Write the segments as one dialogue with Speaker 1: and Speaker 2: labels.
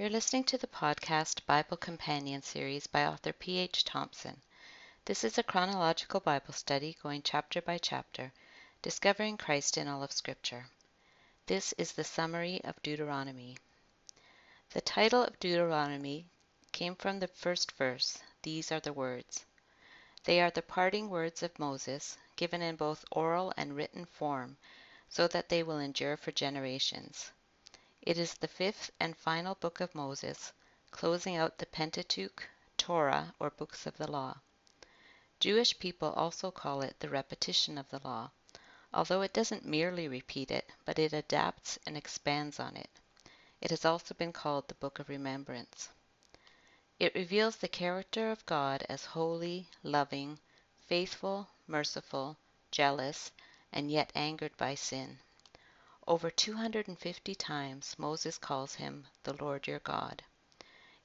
Speaker 1: You're listening to the podcast Bible Companion series by author P.H. Thompson. This is a chronological Bible study going chapter by chapter, discovering Christ in all of Scripture. This is the summary of Deuteronomy. The title of Deuteronomy came from the first verse. These are the words. They are the parting words of Moses, given in both oral and written form, so that they will endure for generations. It is the fifth and final book of Moses, closing out the Pentateuch, Torah, or books of the law. Jewish people also call it the repetition of the law, although it doesn't merely repeat it, but it adapts and expands on it. It has also been called the Book of Remembrance. It reveals the character of God as holy, loving, faithful, merciful, jealous, and yet angered by sin. Over 250 times Moses calls him the Lord your God.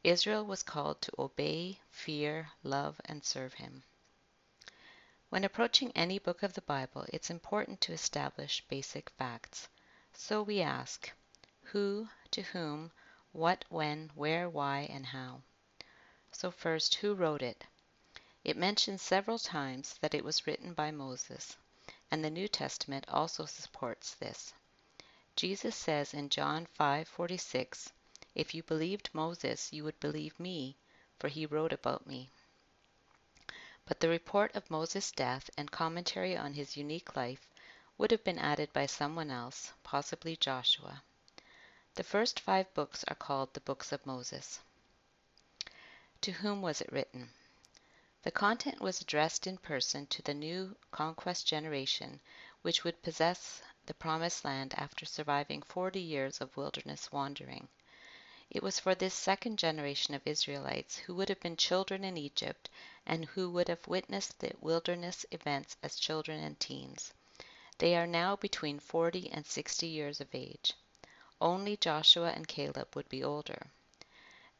Speaker 1: Israel was called to obey, fear, love, and serve him. When approaching any book of the Bible, it's important to establish basic facts. So we ask, who, to whom, what, when, where, why, and how. So first, who wrote it? It mentions several times that it was written by Moses, and the New Testament also supports this. Jesus says in John 5:46, "If you believed Moses, you would believe me, for he wrote about me." But the report of Moses' death and commentary on his unique life would have been added by someone else, possibly Joshua. The first five books are called the Books of Moses. To whom was it written? The content was addressed in person to the new conquest generation which would possess the Promised Land after surviving forty years of wilderness wandering. It was for this second generation of Israelites who would have been children in Egypt and who would have witnessed the wilderness events as children and teens. They are now between 40 and 60 years of age. Only Joshua and Caleb would be older.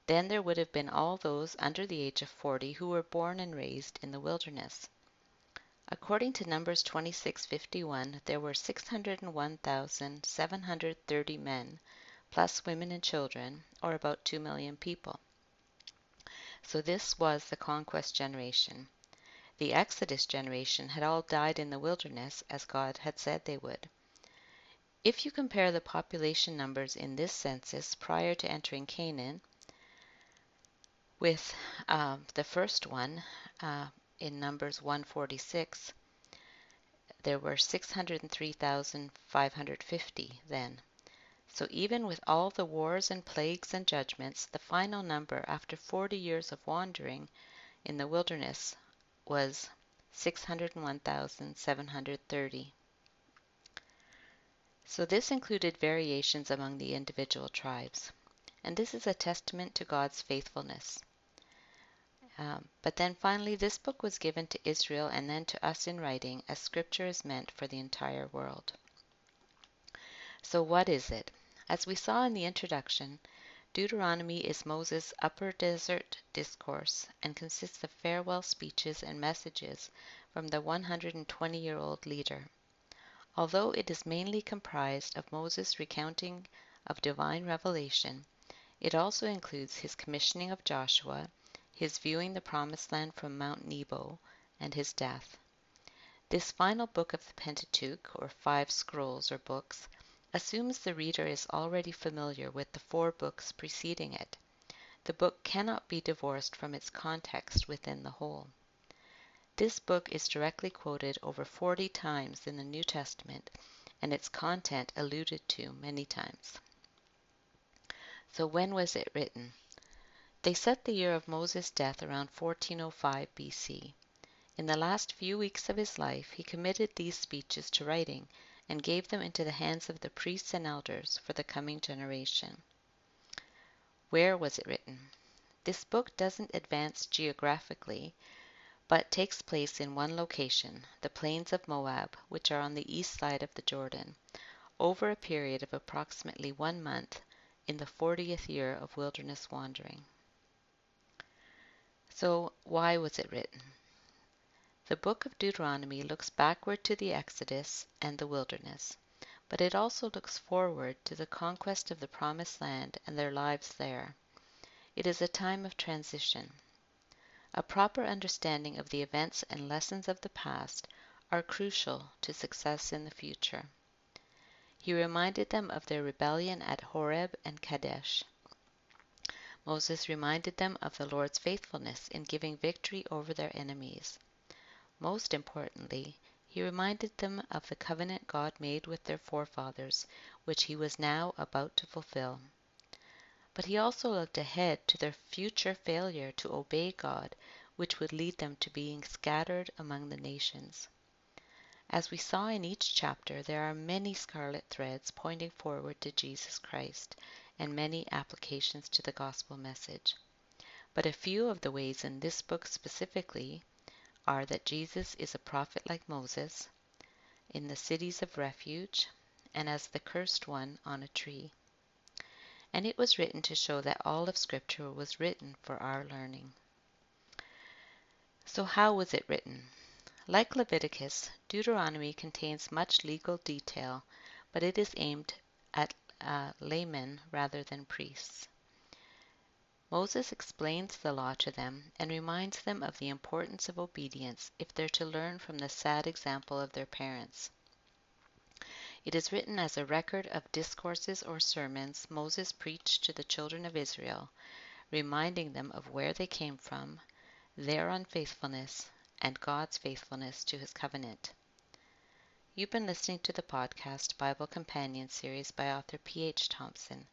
Speaker 1: Then there would have been all those under the age of 40 who were born and raised in the wilderness. According to Numbers 26:51, there were 601,730 men, plus women and children, or about 2 million people. So this was the conquest generation. The Exodus generation had all died in the wilderness as God had said they would. If you compare the population numbers in this census prior to entering Canaan with uh, the first one, uh, in Numbers 146, there were 603,550 then. So even with all the wars and plagues and judgments, the final number after 40 years of wandering in the wilderness was 601,730. So this included variations among the individual tribes. And this is a testament to God's faithfulness. Um, but then finally, this book was given to Israel and then to us in writing, as Scripture is meant for the entire world. So, what is it? As we saw in the introduction, Deuteronomy is Moses' upper desert discourse and consists of farewell speeches and messages from the 120 year old leader. Although it is mainly comprised of Moses' recounting of divine revelation, it also includes his commissioning of Joshua his viewing the Promised Land from Mount Nebo, and his death. This final book of the Pentateuch, or five scrolls or books, assumes the reader is already familiar with the four books preceding it. The book cannot be divorced from its context within the whole. This book is directly quoted over 40 times in the New Testament and its content alluded to many times. So when was it written? They set the year of Moses' death around 1405 B.C. In the last few weeks of his life he committed these speeches to writing and gave them into the hands of the priests and elders for the coming generation. Where was it written? This book doesn't advance geographically, but takes place in one location, the plains of Moab, which are on the east side of the Jordan, over a period of approximately one month in the fortieth year of wilderness wandering. So, why was it written? The book of Deuteronomy looks backward to the Exodus and the wilderness, but it also looks forward to the conquest of the Promised Land and their lives there. It is a time of transition. A proper understanding of the events and lessons of the past are crucial to success in the future. He reminded them of their rebellion at Horeb and Kadesh. Moses reminded them of the Lord's faithfulness in giving victory over their enemies. Most importantly, he reminded them of the covenant God made with their forefathers, which he was now about to fulfill. But he also looked ahead to their future failure to obey God, which would lead them to being scattered among the nations. As we saw in each chapter, there are many scarlet threads pointing forward to Jesus Christ and many applications to the gospel message. But a few of the ways in this book specifically are that Jesus is a prophet like Moses, in the cities of refuge, and as the cursed one on a tree. And it was written to show that all of Scripture was written for our learning. So, how was it written? Like Leviticus, Deuteronomy contains much legal detail, but it is aimed at uh, laymen rather than priests. Moses explains the law to them and reminds them of the importance of obedience if they're to learn from the sad example of their parents. It is written as a record of discourses or sermons Moses preached to the children of Israel, reminding them of where they came from, their unfaithfulness, and God's faithfulness to his covenant. You've been listening to the podcast Bible Companion series by author P.H. Thompson.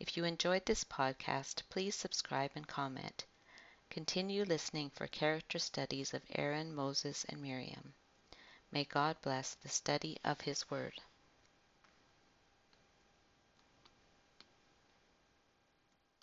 Speaker 1: If you enjoyed this podcast, please subscribe and comment. Continue listening for character studies of Aaron, Moses, and Miriam. May God bless the study of His Word.